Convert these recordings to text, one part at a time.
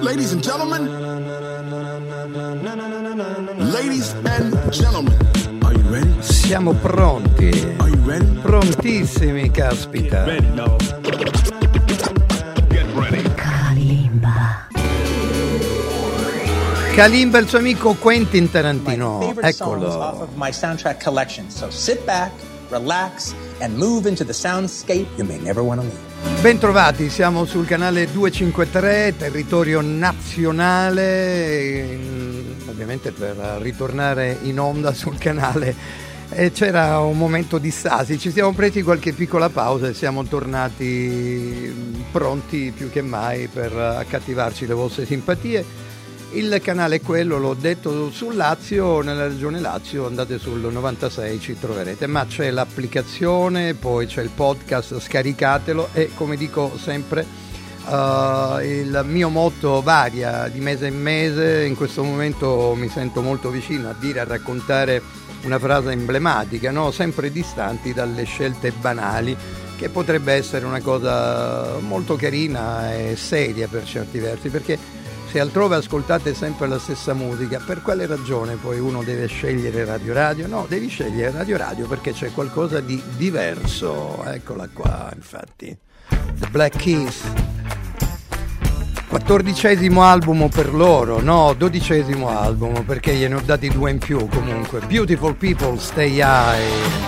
Ladies and gentlemen, ladies and gentlemen, are you ready? Siamo pronti. Are you ready? Prontissimi, caspita. Kalimba. Kalimba e il suo amico Quentin my Tarantino. favorite songs off Eccolo. Relax, and move into the soundscape you may never want to leave. Bentrovati, siamo sul canale 253, territorio nazionale, in- ovviamente per ritornare in onda sul canale. E c'era un momento di stasi, ci siamo presi qualche piccola pausa e siamo tornati mm, pronti più che mai per accattivarci le vostre simpatie. Il canale è quello, l'ho detto, sul Lazio, nella regione Lazio, andate sul 96 ci troverete, ma c'è l'applicazione, poi c'è il podcast, scaricatelo e come dico sempre eh, il mio motto varia di mese in mese, in questo momento mi sento molto vicino a dire, a raccontare una frase emblematica, no? sempre distanti dalle scelte banali che potrebbe essere una cosa molto carina e seria per certi versi, perché se altrove ascoltate sempre la stessa musica, per quale ragione poi uno deve scegliere Radio Radio? No, devi scegliere Radio Radio perché c'è qualcosa di diverso. Eccola qua, infatti. The Black Keys. Quattordicesimo album per loro, no, dodicesimo album perché gliene ho dati due in più comunque. Beautiful People, Stay High.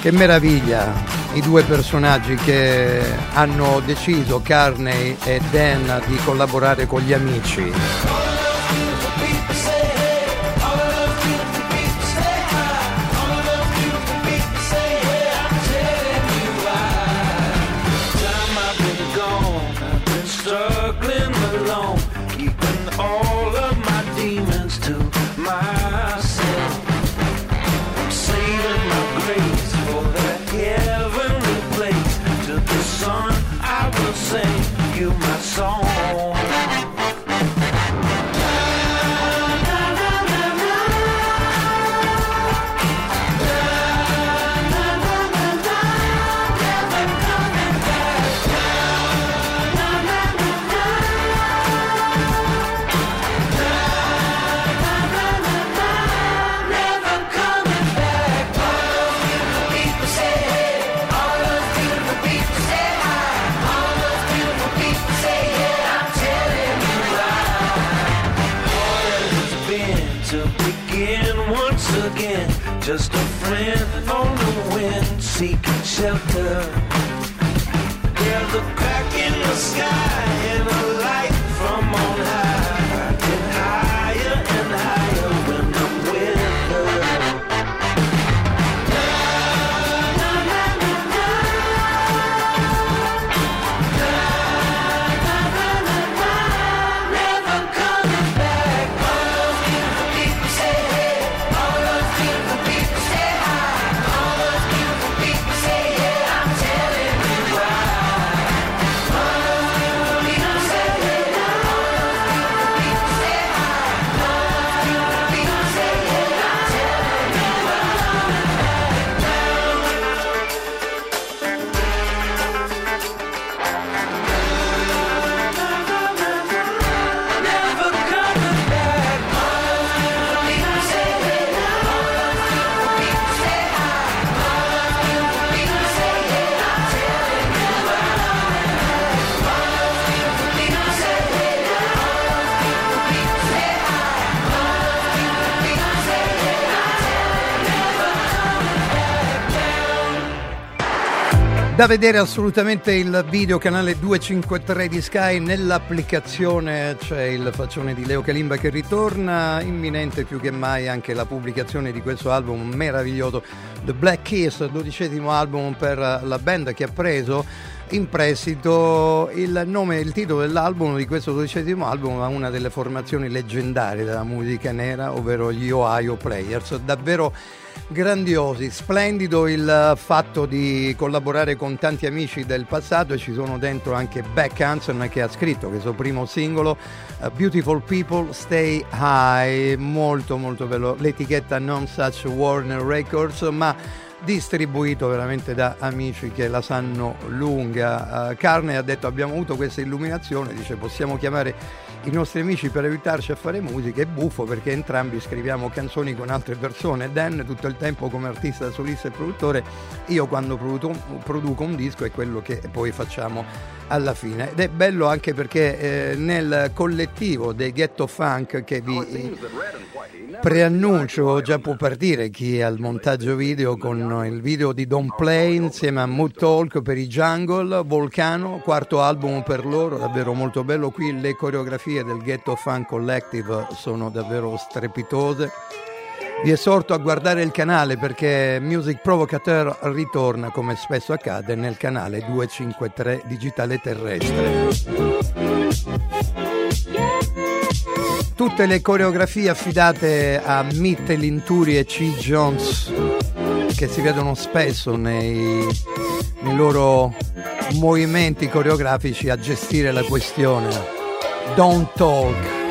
Che meraviglia, i due personaggi che hanno deciso, Carney e Dan, di collaborare con gli amici. Da vedere assolutamente il video canale 253 di Sky nell'applicazione c'è il faccione di Leo Kalimba che ritorna, imminente più che mai anche la pubblicazione di questo album meraviglioso The Black Keys, dodicesimo album per la band che ha preso in prestito il nome e il titolo dell'album di questo dodicesimo album a una delle formazioni leggendarie della musica nera, ovvero gli Ohio Players. Davvero grandiosi, splendido il fatto di collaborare con tanti amici del passato e ci sono dentro anche Beck Hansen che ha scritto questo primo singolo uh, Beautiful People Stay High, molto molto bello, l'etichetta Non Such Warner Records, ma distribuito veramente da amici che la sanno lunga. Uh, Carne ha detto abbiamo avuto questa illuminazione, dice possiamo chiamare i nostri amici per aiutarci a fare musica, è buffo perché entrambi scriviamo canzoni con altre persone, Dan tutto il tempo come artista solista e produttore, io quando produco un disco è quello che poi facciamo alla fine. Ed è bello anche perché eh, nel collettivo dei Ghetto Funk che vi preannuncio già può partire chi è al montaggio video con il video di Don't Play insieme a Mood Talk per i Jungle, Volcano, quarto album per loro, davvero molto bello. Qui le coreografie del Ghetto Funk Collective sono davvero strepitose vi esorto a guardare il canale perché Music Provocateur ritorna come spesso accade nel canale 253 Digitale Terrestre. Tutte le coreografie affidate a Mitt Linturi e C. Jones che si vedono spesso nei, nei loro movimenti coreografici a gestire la questione. Don't talk.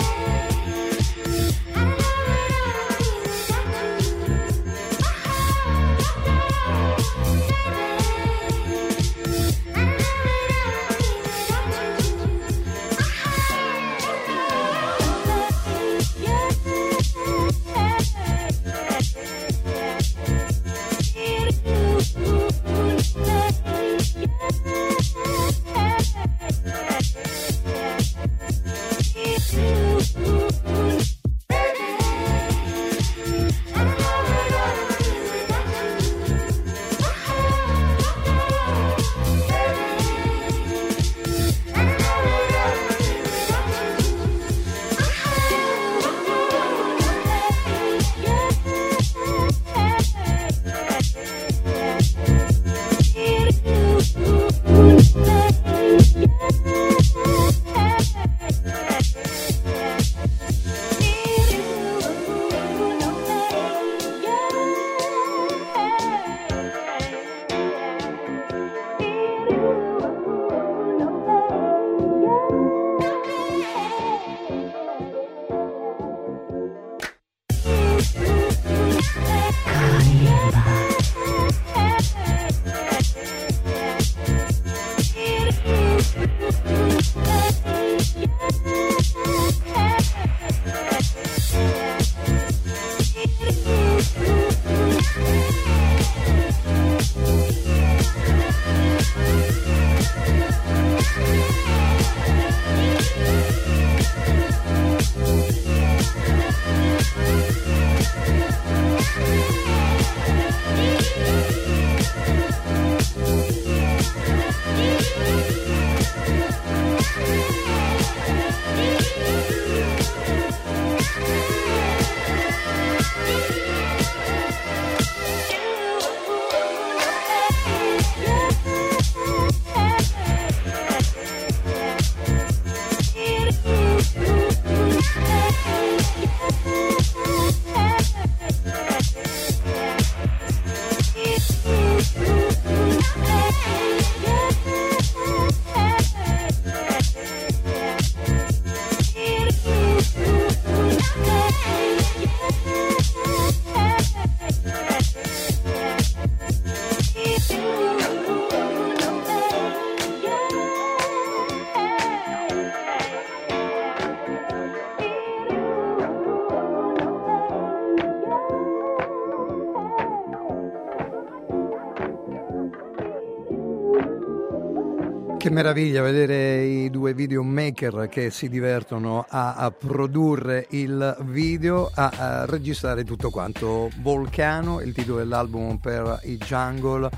Che meraviglia vedere i due videomaker che si divertono a, a produrre il video, a, a, registrare tutto quanto. Volcano, il titolo dell'album per i Jungle,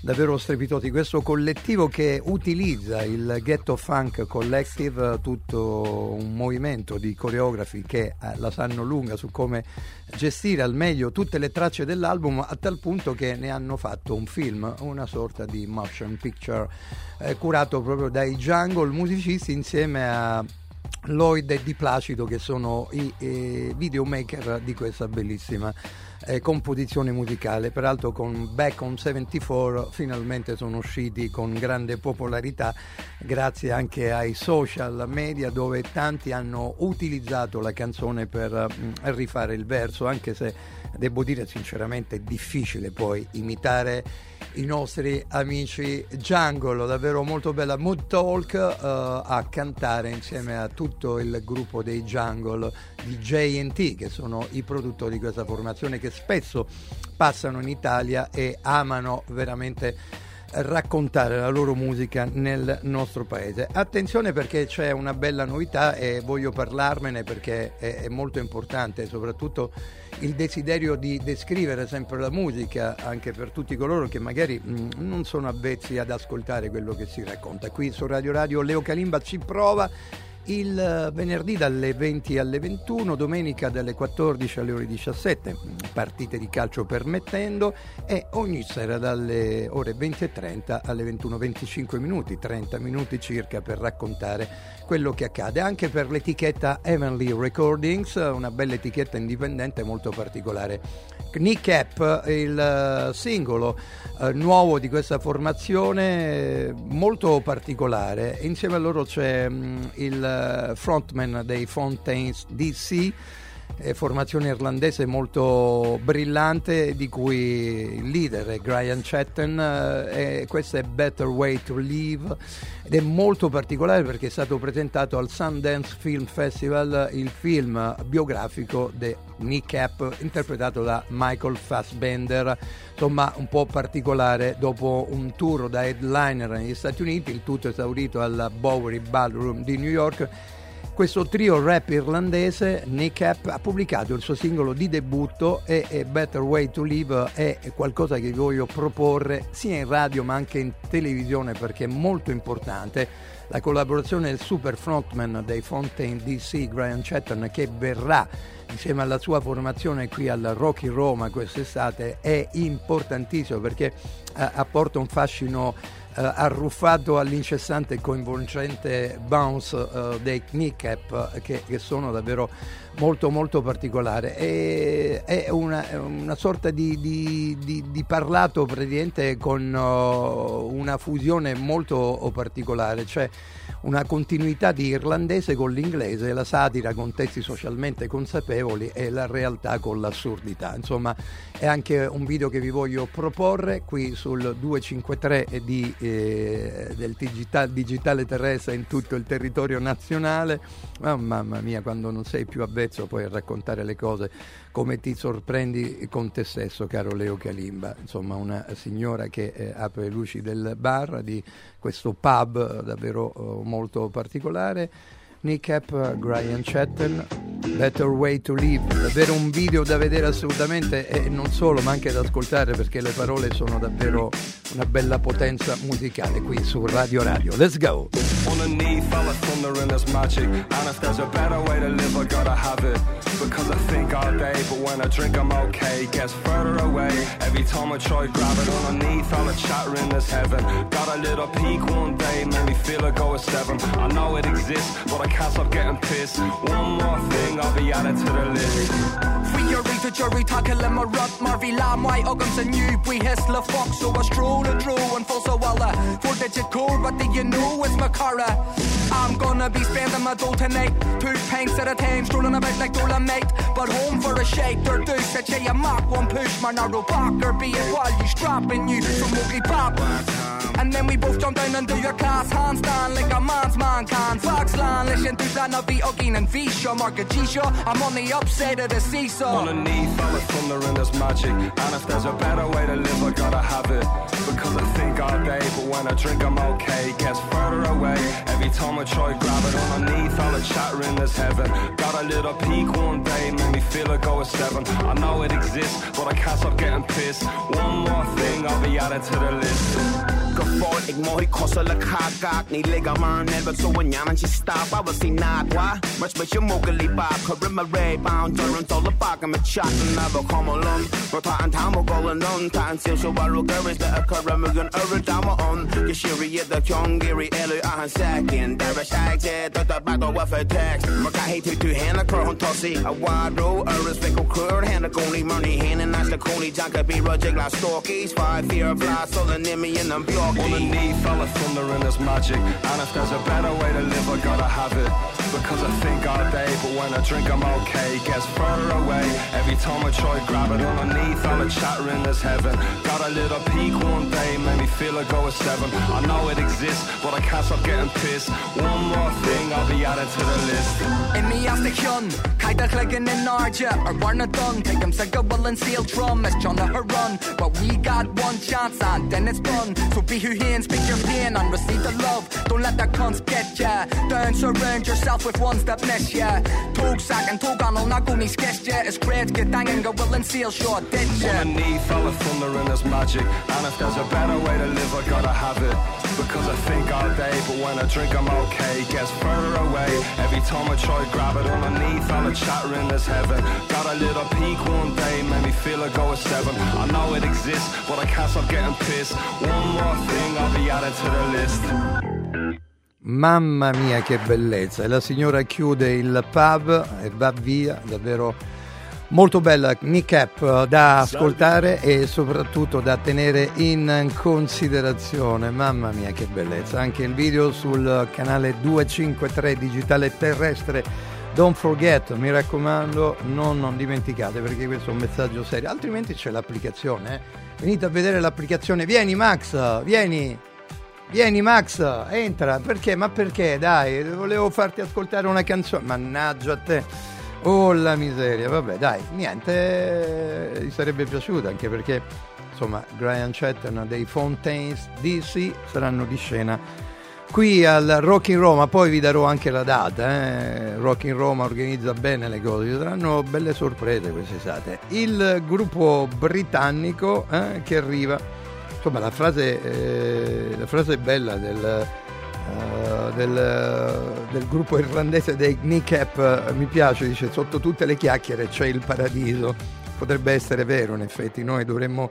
davvero strepitosi. Questo collettivo che utilizza il Ghetto Funk Collective, tutto un movimento di coreografi che eh, la sanno lunga su come gestire al meglio tutte le tracce dell'album, a tal punto che ne hanno fatto un film, una sorta di motion picture eh, curato proprio dai Jungle musicisti insieme a Lloyd e Di Placido che sono i eh, videomaker di questa bellissima eh, composizione musicale. Peraltro con Back on 74 finalmente sono usciti con grande popolarità grazie anche ai social media dove tanti hanno utilizzato la canzone per mh, mm, rifare il verso, anche se devo dire sinceramente è difficile poi imitare i nostri amici Jungle, davvero molto bella. Mood Talk uh, a cantare insieme a tutto il gruppo dei Jungle di JT che sono i produttori di questa formazione che spesso passano in Italia e amano veramente raccontare la loro musica nel nostro paese. Attenzione perché c'è una bella novità e voglio parlarmene perché è, è molto importante, soprattutto il desiderio di descrivere sempre la musica anche per tutti coloro che magari mh, mm, non sono avvezzi ad ascoltare quello che si racconta. Qui su Radio Radio Leo Calimba ci prova il eh, venerdì dalle 20 alle 21, domenica dalle 14 alle ore 17, partite di calcio permettendo, e ogni sera dalle ore 20 e 30 alle 21, 25 minuti, 30 minuti circa per raccontare quello che accade, anche per l'etichetta Heavenly Recordings, una bella etichetta indipendente molto particolare. Kneecap, il eh, singolo eh, nuovo di questa formazione, molto particolare. Insieme a loro c'è mh, mm, il frontman dei Fontaines DC eh, formazione irlandese molto brillante di cui il leader è Brian Chatton eh, e questo è Better Way to Live. Ed è molto particolare perché è stato presentato al Sundance Film Festival il film biografico di Nick Cap interpretato da Michael Fassbender. Insomma un po' particolare dopo un tour da headliner negli Stati Uniti il tutto esaurito al Bowery Ballroom di New York questo trio rap irlandese, Nick App, ha pubblicato il suo singolo di debutto e, Better Way to Live è qualcosa che vi voglio proporre sia in radio ma anche in televisione perché è molto importante. La collaborazione del super frontman dei Fontaine DC, Brian Chatton, che verrà insieme alla sua formazione qui al Rocky Roma quest'estate, è importantissimo perché eh, apporta un fascino eh, arruffato all'incessante e coinvolgente bounce eh, dei kneecap che, che sono davvero molto molto particolare. E, è una, una sorta di, di, di, di, parlato praticamente con uh, una fusione molto particolare cioè una continuità di irlandese con l'inglese la satira con testi socialmente consapevoli e la realtà con l'assurdità. Insomma è anche un video che vi voglio proporre qui sul 253 di, eh, del digital, digitale terrestre in tutto il territorio nazionale. Oh, mamma mia quando non sei più avvezzo avvezzo poi a raccontare le cose come ti sorprendi con te stesso, caro Leo Calimba. Insomma, una signora che eh, apre le luci del bar di questo pub davvero eh, molto particolare. Nick Cap, Brian Chatton, Better Way to Live, davvero un video da vedere assolutamente e non solo ma anche da ascoltare perché le parole sono davvero una bella potenza musicale qui su Radio Radio. Let's go! Underneath, I like thunder and there's magic. And if there's a better way to live, I gotta have it. Because I think all day, but when I drink, I'm okay. Gets further away. Every time I try grab it underneath, all the chattering is heaven. Got a little peak one day, made me feel like I was seven. I know it exists, but I can't stop getting pissed. One more thing, I'll be added to the list. Your the jury tackle him a rut Marvy Lam White Uggams and you we hiss le fox so a stroll and drew and full so well uh, for digit core but do you know it's Macara I'm gonna be spending my dough tonight. Two pints at a time strolling about like Dolomite. But home for a shake or do say a mock one push my narrow back. Or be it while you strapping you from Mowgli Pop and then we both jump down and do your class handstand like a man's man can. Foxland, listen to that, not be Ogin and Visha, Mark a G-Show. I'm on the upside of the seesaw. Underneath all the thunder and there's magic. And if there's a better way to live, I gotta have it. Because I think all day, but when I drink, I'm okay. Gets further away. Every time I try grab it underneath all the chattering, there's heaven. Got a little peak one day, made me feel like I was seven. I know it exists, but I can't stop getting pissed. One more thing, I'll be added to the list. Kapag igmohi ko sa lakhakak Niligaman never so wanyaman si stop I was si nagwa Much but you mogali ba Karim a ray bound Durant all the back I'm a chat and never come along Rota and time will go and on Tan sil so waro garis That a karamagan ura dama on Gishiri yet the kyong giri elu ahan second Irish accent, tot de back door för text. Man kan hit tu henne kvar hon tar sig a wide road. Öres fick och kurd henne goni money henne nästa koni. Janka be rojig la stalkies. Five fear of fly, so the name me in them bjorky. Underneath fella thunder and there's magic. And if there's a better way to live, I gotta have it. Because I think all day, but when I drink, I'm okay. Gets further away. Every time I try grab it underneath, all the chattering is heaven. Got a little peak one day, made me feel I go a seven. I know it exists, but I can't stop getting pissed. One more thing, I'll be added to the list. Inni as de chion, caiid a chlegan in náide ar barna dun, take them go will and seal drum as John her run. But we got one chance and then it's done. So be who hands, speak your pain and receive the love. Don't let that cunts get ya. Don't surround yourself with ones that bless ya. Tog sack and tog on all naguni sketch ya. Great, get dang and go will and seal short ditch ya. Underneath all the thunder and there's magic. And if there's a better way to live, I gotta have it. Because I think all day, but when I drink, I'm okay. Gets further away. Every time I try grab it On underneath, all the chattering is heaven. Got a little peak one day, made me feel I go a seven. I know it exists, but I can't stop getting pissed. One more thing, I'll be added to the list. Mamma mia che bellezza! E la signora chiude il pub e va via, davvero molto bella kneecap da ascoltare e soprattutto da tenere in considerazione. Mamma mia che bellezza! Anche il video sul canale 253 digitale terrestre. Don't forget, mi raccomando, non, non dimenticate perché questo è un messaggio serio, altrimenti c'è l'applicazione. eh. Venite a vedere l'applicazione. Vieni Max, vieni! Vieni Max, entra, perché? Ma perché? Dai, volevo farti ascoltare una canzone. Mannaggia a te. Oh la miseria, vabbè dai, niente, eh, gli sarebbe piaciuto anche perché insomma Brian Chatton dei Fontaines DC saranno di scena qui al Rock in Roma, poi vi darò anche la data, eh? Rock in Roma organizza bene le cose, ci saranno belle sorprese quest'estate. Il gruppo britannico eh, che arriva, insomma la frase, eh, la frase bella del, eh, del, del gruppo irlandese dei Kneecap eh, mi piace, dice sotto tutte le chiacchiere c'è il paradiso, potrebbe essere vero in effetti, noi dovremmo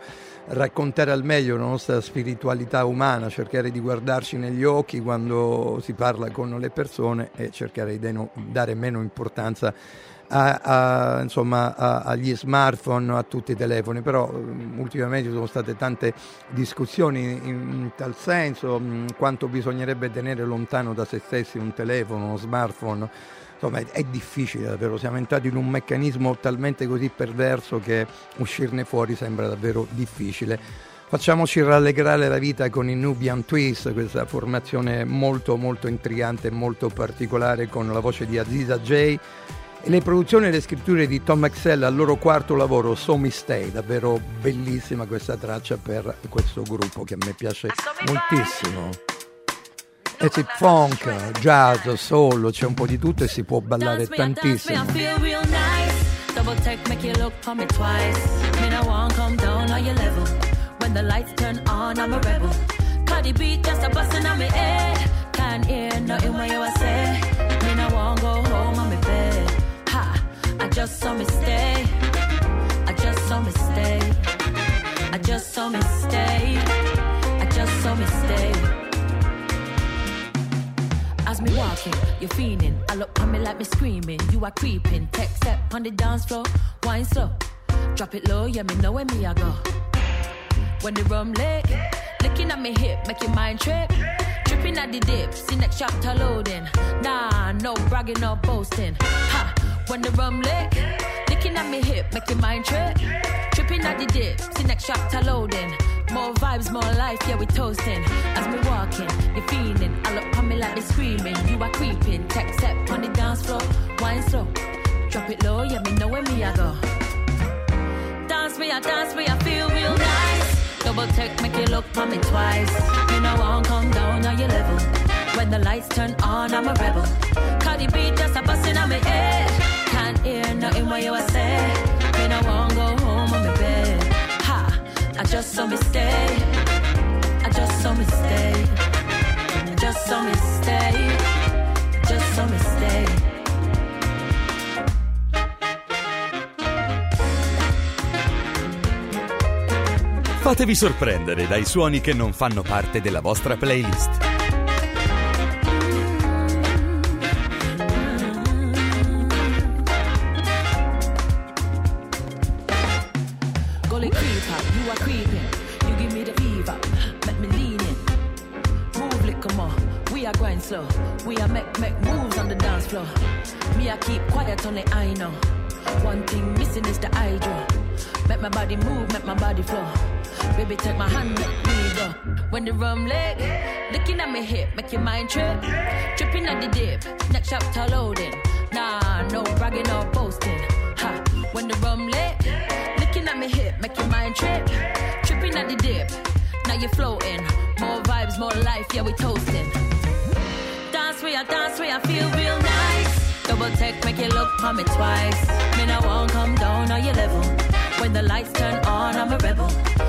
raccontare al meglio la nostra spiritualità umana, cercare di guardarci negli occhi quando si parla con le persone e cercare di dare meno importanza a- a- insomma, a- agli smartphone, a tutti i telefoni, però um, ultimamente ci sono state tante discussioni in, in tal senso, mh, quanto bisognerebbe tenere lontano da se stessi un telefono, uno smartphone. Insomma, è, è difficile davvero, siamo entrati in un meccanismo talmente così perverso che uscirne fuori sembra davvero difficile. Facciamoci rallegrare la vita con i Nubian Twist, questa formazione molto molto intrigante e molto particolare con la voce di Aziza J e le produzioni e le scritture di Tom Axel al loro quarto lavoro So Me Stay, davvero bellissima questa traccia per questo gruppo che a me piace moltissimo. E c'è funk, jazz, soul, c'è un po' di tutto e si può ballare tantissimo. Cardi just saw me stay. I just saw me stay. I just saw me stay. I just saw me stay. As me walking, you're fiending. I look on me like me screaming. You are creeping. Tech step on the dance floor. Wine slow. Drop it low, yeah, me know where me I go. When the rum lick, licking at me hip, make your mind trip. Tripping at the dip, see next chapter loading. Nah, no bragging or boasting. Ha! When the rum lick, licking at me hip, make your mind trip. Tripping at the dip, see next chapter loading. More vibes, more life, yeah, we toasting. As me walking, you're feeling. I look on me like me screaming. You are creeping. Tech step on the dance floor, wine slow. Drop it low, yeah, me know where me I go. Dance me, I dance me, I feel real. Double take, make you look for me twice. You know I won't come down on your level. When the lights turn on, I'm a rebel. Cardi B just a bustin' on me head. Can't hear nothing what you a say. Me no won't go home on my bed. Ha, I just saw me stay. I just saw me stay. I just saw me stay. Just saw me stay. Fatevi sorprendere dai suoni che non fanno parte della vostra playlist. We are make make moves on the dance floor. Me I keep quiet on the I know. One thing missing is the eye draw. Make my body move, make my body flow. Baby, take my hand, make me go. When the rum leg, looking at me hip, make your mind trip. Tripping at the dip, next chapter loading. Nah, no bragging or boasting. Ha, when the rum leg, looking at me hip, make your mind trip. Tripping at the dip, now you're floating. More vibes, more life, yeah, we toasting. Dance where I dance where I feel real nice. Double take, make you look for me twice. Me I won't come down on your level. When the lights turn on, I'm a rebel.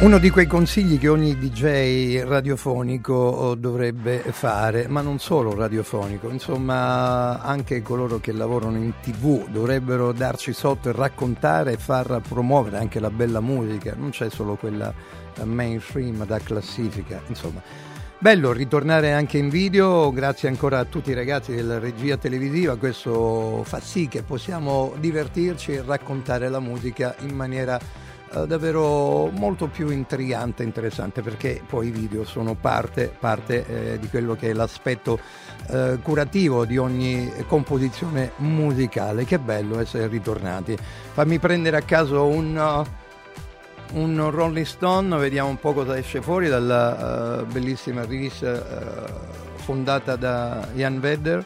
Uno di quei consigli che ogni DJ radiofonico oh, dovrebbe fare, ma non solo radiofonico, insomma anche coloro che lavorano in tv dovrebbero darci sotto e raccontare e far promuovere anche la bella musica, non c'è solo quella eh, mainstream da classifica, insomma. Bello ritornare anche in video, grazie ancora a tutti i ragazzi della regia televisiva, questo fa sì che possiamo divertirci e raccontare la musica in maniera eh, davvero molto più intrigante e interessante perché poi i video sono parte, parte eh, di quello che è l'aspetto eh, curativo di ogni composizione musicale. Che bello essere ritornati. Fammi prendere a caso un, uh, un Rolling Stone, vediamo un po' cosa esce fuori dalla uh, bellissima rivista uh, fondata da Ian Vedder.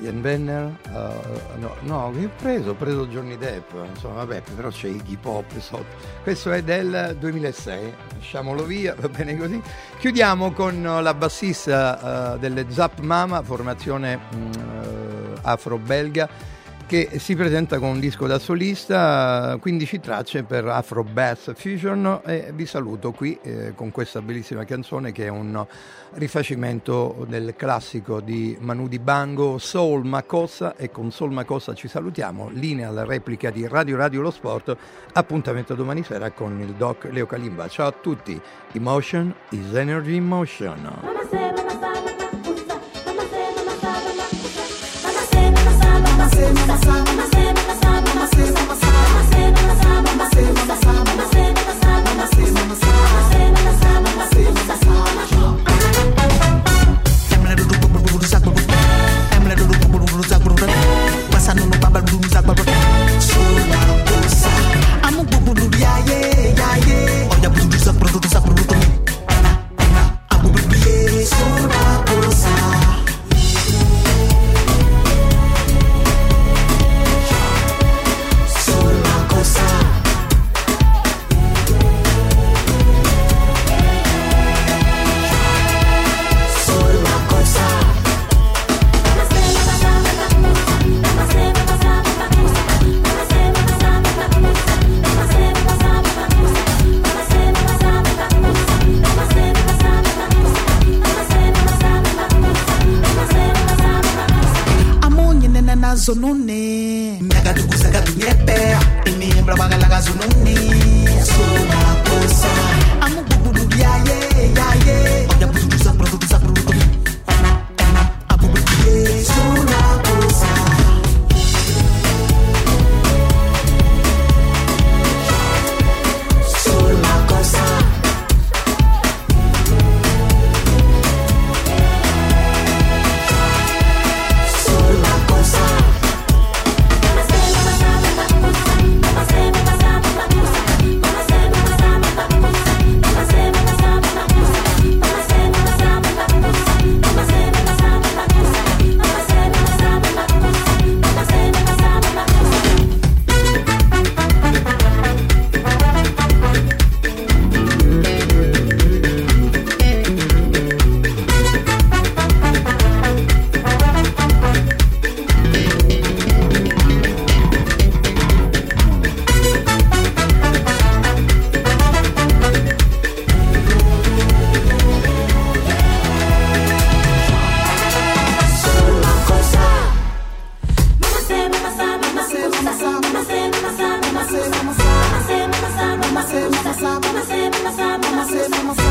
Ian Venner, uh, no, no, che ho preso? Ho preso Johnny Depp, insomma, vabbè, però c'è Iggy Pop sotto. Questo è del 2006, lasciamolo via, va bene così. Chiudiamo con la bassista uh, delle Zap Mama, formazione uh, afro-belga, che si presenta con un disco da solista, 15 tracce per Afro Bass Fusion e vi saluto qui eh, con questa bellissima canzone che è un rifacimento del classico di Manu Dibango, Soul Macossa e con Soul Macossa ci salutiamo, linea alla replica di Radio Radio Lo Sport, appuntamento domani sera con il doc Leo Kalimba. Ciao a tutti, Emotion is Energy in Motion. Soul I'm a.